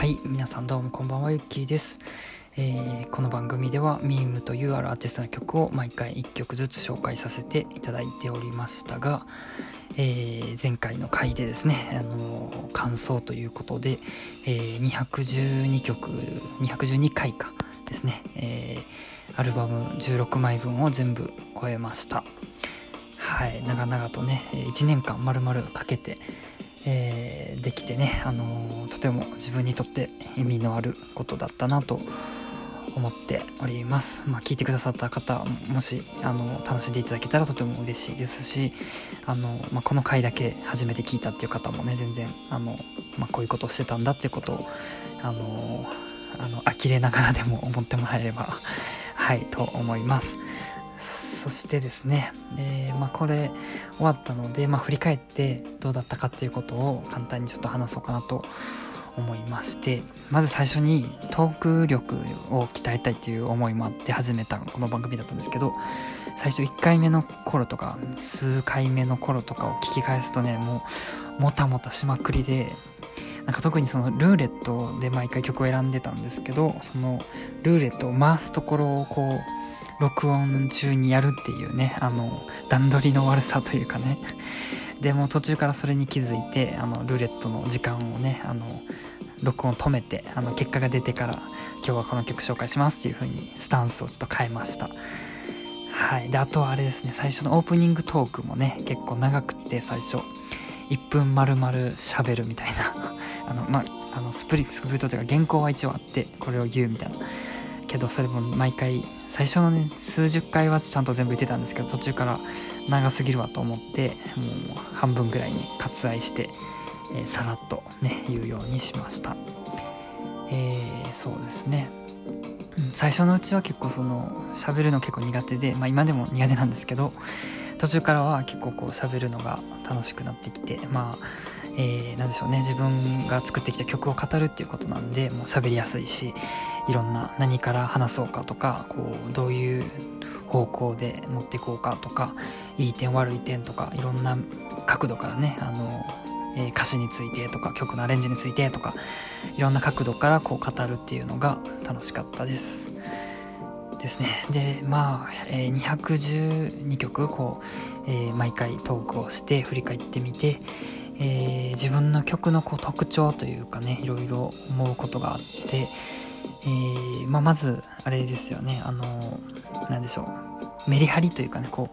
はい皆さんどうもこんばんはゆっきーです、えーこの番組ではミームというあるアーティストの曲を毎回1曲ずつ紹介させていただいておりましたが、えー前回の回でですね、あのー感想ということで、えー212曲212回かですね、えアルバム16枚分を全部終えました。はい長々とね1年間丸々かけてえーできてね、あのーとても自分にとって意味のあることだったなと思っております。まあ、聞いてくださった方もしあの楽しんでいただけたらとても嬉しいですしあの、まあ、この回だけ初めて聞いたっていう方もね全然あの、まあ、こういうことをしてたんだっていうことをあのあの呆れながらでも思ってもらえればはいと思います。そしてですね、えーまあ、これ終わったので、まあ、振り返ってどうだったかっていうことを簡単にちょっと話そうかなと思いましてまず最初にトーク力を鍛えたいっていう思いもあって始めたこの番組だったんですけど最初1回目の頃とか数回目の頃とかを聞き返すとねもうもたもたしまくりでなんか特にそのルーレットで毎回曲を選んでたんですけどそのルーレットを回すところをこう録音中にやるっていうねあの段取りの悪さというかね。でも途中からそれに気づいてあのルーレットの時間をねあの録音止めてあの結果が出てから今日はこの曲紹介しますっていう風にスタンスをちょっと変えました。はい。であとはあれですね最初のオープニングトークもね結構長くって最初1分丸々喋るみたいな。あのまああのスプリスプリットというか原稿は一応あってこれを言うみたいな。けどそれも毎回最初のね数十回はちゃんと全部言ってたんですけど途中から長すぎるわと思ってもう半分ぐらいに割愛して、えーさらっとね言うようにしました。えーそうですね。最初のうちは結構その喋るの結構苦手でまあ今でも苦手なんですけど途中からは結構こう喋るのが楽しくなってきてまあえーなんでしょうね。自分が作ってきた曲を語るっていうことなんでもう喋りやすいしいろんな何から話そうかとかこうどういう方向で持っていこうかとかいい点悪い点とかいろんな角度からねあの、えー歌詞についてとか曲のアレンジについてとかいろんな角度からこう語るっていうのが楽しかったです。ですね。でまあ、えー212曲こう、えー毎回トークをして振り返ってみて、えー自分の曲のこう特徴というかねいろいろ思うことがあって、えーまあ、まずあれですよね。あのなんでしょう。メリハリというかねこ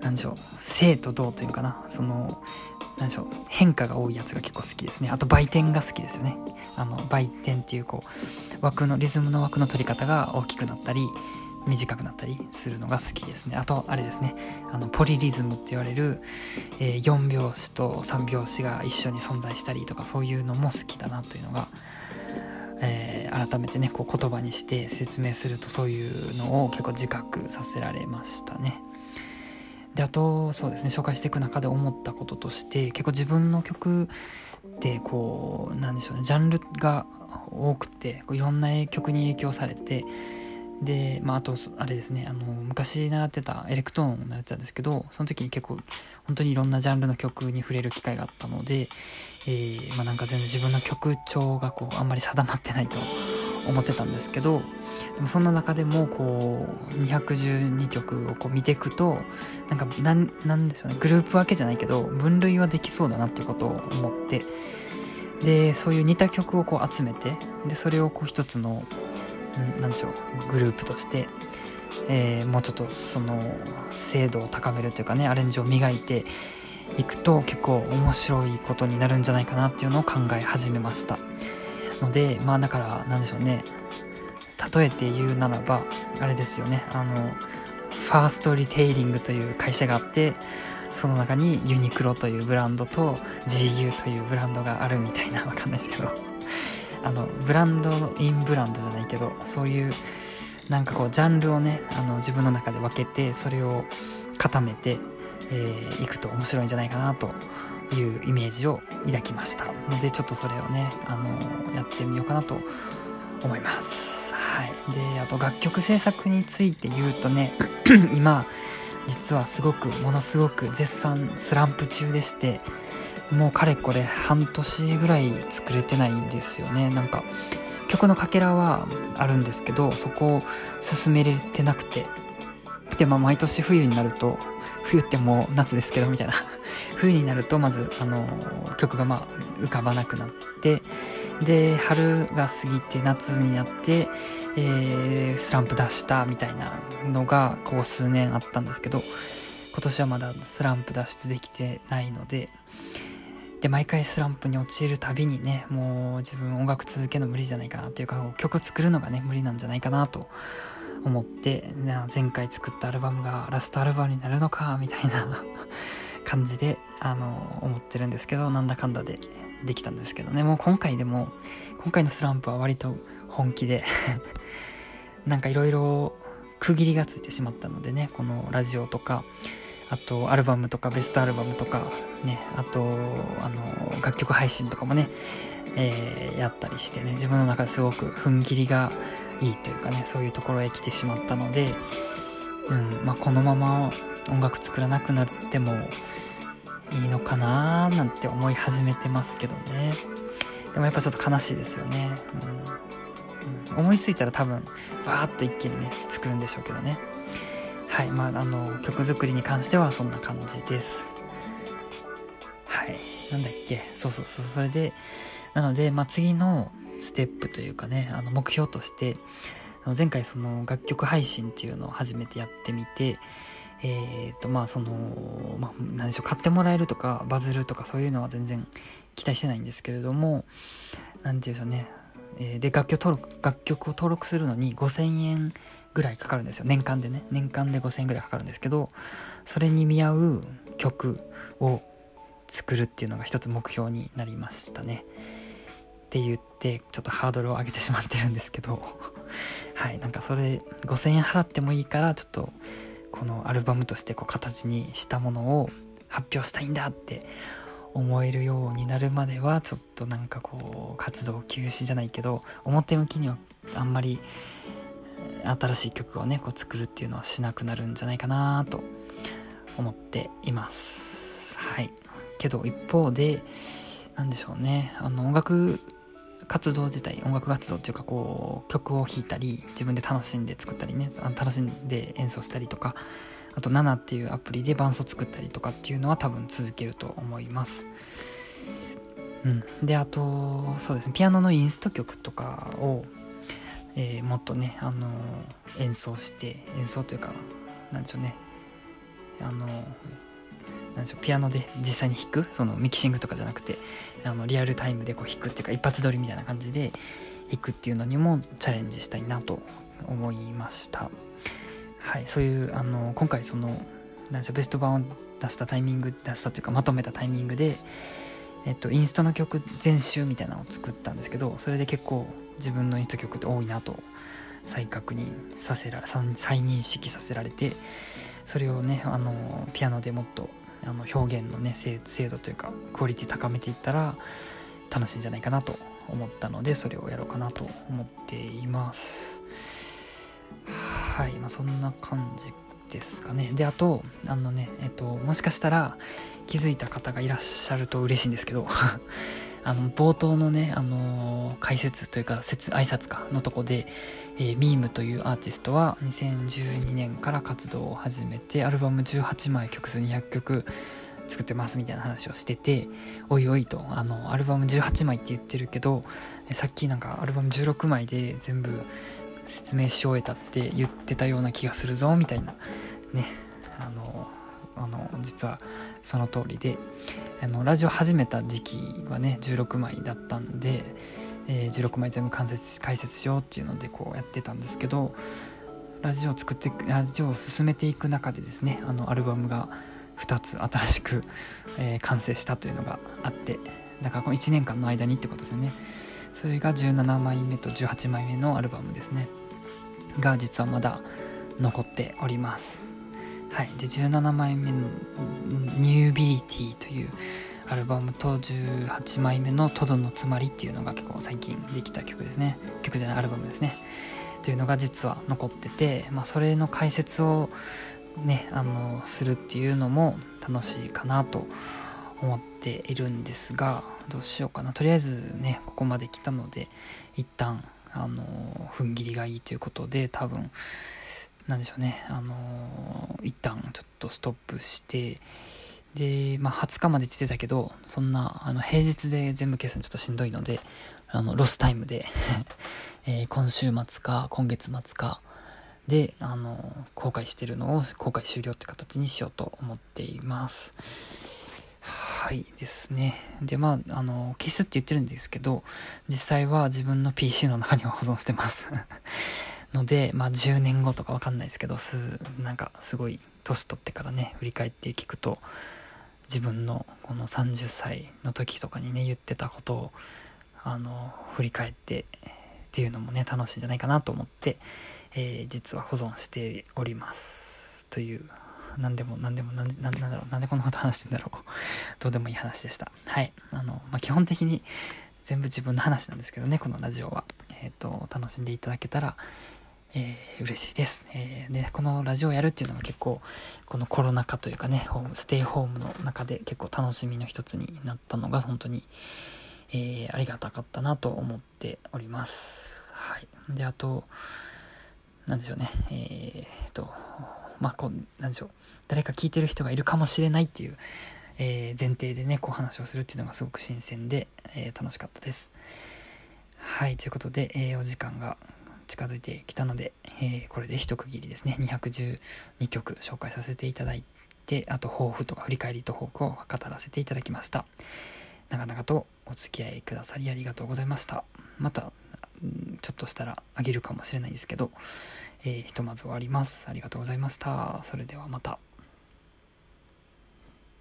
うなんでしょう。静と動というかな。そのなんでしょう。変化が多いやつが結構好きですね。あと売店が好きですよね。あの売店っていうこう枠のリズムの枠の取り方が大きくなったり短くなったりするのが好きですね。あとあれですね。あのポリリズムって言われる、えー4拍子と3拍子が一緒に存在したりとかそういうのも好きだなというのが、えー改めてねこう言葉にして説明するとそういうのを結構自覚させられましたね。であとそうですね紹介していく中で思ったこととして結構自分の曲ってこうなんでしょうねジャンルが多くてこういろんな曲に影響されてで、まあ、あとあれですねあの昔習ってたエレクトーンを習ってたんですけどその時に結構本当にいろんなジャンルの曲に触れる機会があったので、えーまあ、なんか全然自分の曲調がこうあんまり定まってないと思ってたんですけどでもそんな中でもこう212曲をこう見ていくとなんかなんなんでしょうねグループ分けじゃないけど分類はできそうだなっていうことを思ってでそういう似た曲をこう集めてでそれをこう一つのなんでしょうグループとして、えーもうちょっとその精度を高めるというかねアレンジを磨いていくと結構面白いことになるんじゃないかなっていうのを考え始めました。のでまあだからなんでしょうね。例えて言うならばあれですよね。あのファーストリテイリングという会社があってその中にユニクロというブランドと GU というブランドがあるみたいなわかんないですけど。あのブランドインブランドじゃないけどそういうなんかこうジャンルをねあの自分の中で分けてそれを固めてい、えーくと面白いんじゃないかなというイメージを抱きました。のでちょっとそれをねあのやってみようかなと思います。はい。であと楽曲制作について言うとね 今実はすごくものすごく絶賛スランプ中でしてもうかれこれ半年ぐらい作れてないんですよね。なんか曲のかけらはあるんですけどそこを進めれてなくて。でまあ毎年冬になると冬ってもう夏ですけどみたいな。冬になるとまずあの曲がまあ浮かばなくなってで春が過ぎて夏になって、えー、スランプ出したみたいなのがここ数年あったんですけど今年はまだスランプ脱出できてないのでで毎回スランプに陥るたびにねもう自分音楽続けるの無理じゃないかなっていうか曲作るのがね無理なんじゃないかなと思って前回作ったアルバムがラストアルバムになるのかみたいな 感じであの思ってるんですけどなんだかんだでできたんですけどね。もう今回でも今回のスランプは割と本気で なんかいろいろ区切りがついてしまったのでねこのラジオとかあとアルバムとかベストアルバムとかねあとあの楽曲配信とかもね、えー、やったりしてね自分の中ですごく踏ん切りがいいというかねそういうところへ来てしまったので、うんまあ、このまま音楽作らなくなってもいいのかななんて思い始めてますけどね。でもやっぱちょっと悲しいですよね、うん、うん、思いついたら多分バーッと一気にね作るんでしょうけどね。はいまああの曲作りに関してはそんな感じです。はいなんだっけ？そうそうそうそれでなので、まあ、次のステップというかねあの目標として前回その楽曲配信っていうのを初めてやってみてえっ、ー、とまあその、まあ、何でしょう買ってもらえるとかバズるとかそういうのは全然期待してないんですけれども何て言うんでしょうね、で楽曲登録楽曲を登録するのに5000円ぐらいかかるんですよ。年間でね。年間で5000円ぐらいかかるんですけどそれに見合う曲を作るっていうのが一つ目標になりましたね。って言ってちょっとハードルを上げてしまってるんですけど。はい。なんかそれ5000円払ってもいいからちょっとこのアルバムとしてこう形にしたものを発表したいんだって思えるようになるまではちょっとなんかこう活動休止じゃないけど表向きにはあんまり新しい曲をねこう作るっていうのはしなくなるんじゃないかなと思っています。はい。けど一方で何でしょうね。あの音楽活動自体音楽活動っていうかこう曲を弾いたり自分で楽しんで作ったりね楽しんで演奏したりとかあと7っていうアプリで伴奏作ったりとかっていうのは多分続けると思います。うん、であとそうですね。ピアノのインスト曲とかをえー、もっとね、あのー、演奏して演奏というかなんでしょうね。あのー、なんでしょうピアノで実際に弾くそのミキシングとかじゃなくてあのリアルタイムでこう弾くっていうか一発撮りみたいな感じで弾くっていうのにもチャレンジしたいなと思いました。はいそういうあの今回そのなんでしょうベスト版を出したタイミング出したというかまとめたタイミングでえっと、インストの曲全集みたいなのを作ったんですけどそれで結構自分のインスト曲って多いなと再確認させられ再認識させられてそれをねあのピアノでもっとあの表現のね精度というかクオリティ高めていったら楽しいんじゃないかなと思ったのでそれをやろうかなと思っています。はいまあそんな感じですかね。であとあのねえっともしかしたら気づいた方がいらっしゃると嬉しいんですけど あの冒頭のね、あのー、解説というか説挨拶かのとこで、えー、ミームというアーティストは2012年から活動を始めてアルバム18枚曲数200曲作ってますみたいな話をしてておいおいとあのアルバム18枚って言ってるけどさっきなんかアルバム16枚で全部説明し終えたって言ってたような気がするぞみたいな。ね。あのあの実はその通りで。あのラジオ始めた時期はね16枚だったんで、えー、16枚全部解説解説しようっていうのでこうやってたんですけどラジオを作ってラジオを進めていく中でですねあのアルバムが2つ新しく、えー、完成したというのがあってだからこの1年間の間にってことですよね。それが17枚目と18枚目のアルバムですね。が実はまだ残っております。はい、で17枚目の「ニュービリティ」というアルバムと18枚目の「トドのつまり」っていうのが結構最近できた曲ですね。曲じゃないアルバムですね。というのが実は残ってて、まあ、それの解説をねあのするっていうのも楽しいかなと思っているんですがどうしようかな。とりあえずねここまで来たので一旦あの踏ん切りがいいということで多分なんでしょうね。あの一旦ちょっとストップしてで、まあ、20日まで言ってたけどそんなあの平日で全部消すのちょっとしんどいのであのロスタイムで えー、今週末か今月末かであの後悔してるのを後悔終了って形にしようと思っています。ですね。でまああの消すって言ってるんですけど実際は自分の PC の中には保存してます。ので、まあ、10年後とかわかんないですけどすなんかすごい年取ってからね振り返って聞くと自分のこの30歳の時とかにね言ってたことをあの振り返ってっていうのもね楽しいんじゃないかなと思って、えー、実は保存しております。という何でも何でも何なんだろうなんでこんなこと話してんだろうどうでもいい話でしたはいあの、まあ、基本的に全部自分の話なんですけどねこのラジオはえっ、ー、と楽しんでいただけたらえー、嬉しいです、えー、でこのラジオをやるっていうのは結構このコロナ禍というかねホームステイホームの中で結構楽しみの一つになったのが本当にえー、ありがたかったなと思っております。はい。で、あと、なんでしょうね。えー、と、まあ、こう、なんでしょう。誰か聞いてる人がいるかもしれないっていう、えー、前提でね、こう話をするっていうのがすごく新鮮で、えー、楽しかったです。はい。ということで、えー、お時間が近づいてきたので、え、これで一区切りですね。212曲紹介させていただいて、あと抱負とか振り返りと抱負を語らせていただきました。長々とお付き合いくださりありがとうございました。また、ちょっとしたらあげるかもしれないですけど、えー、ひとまず終わります。ありがとうございました。それではまた。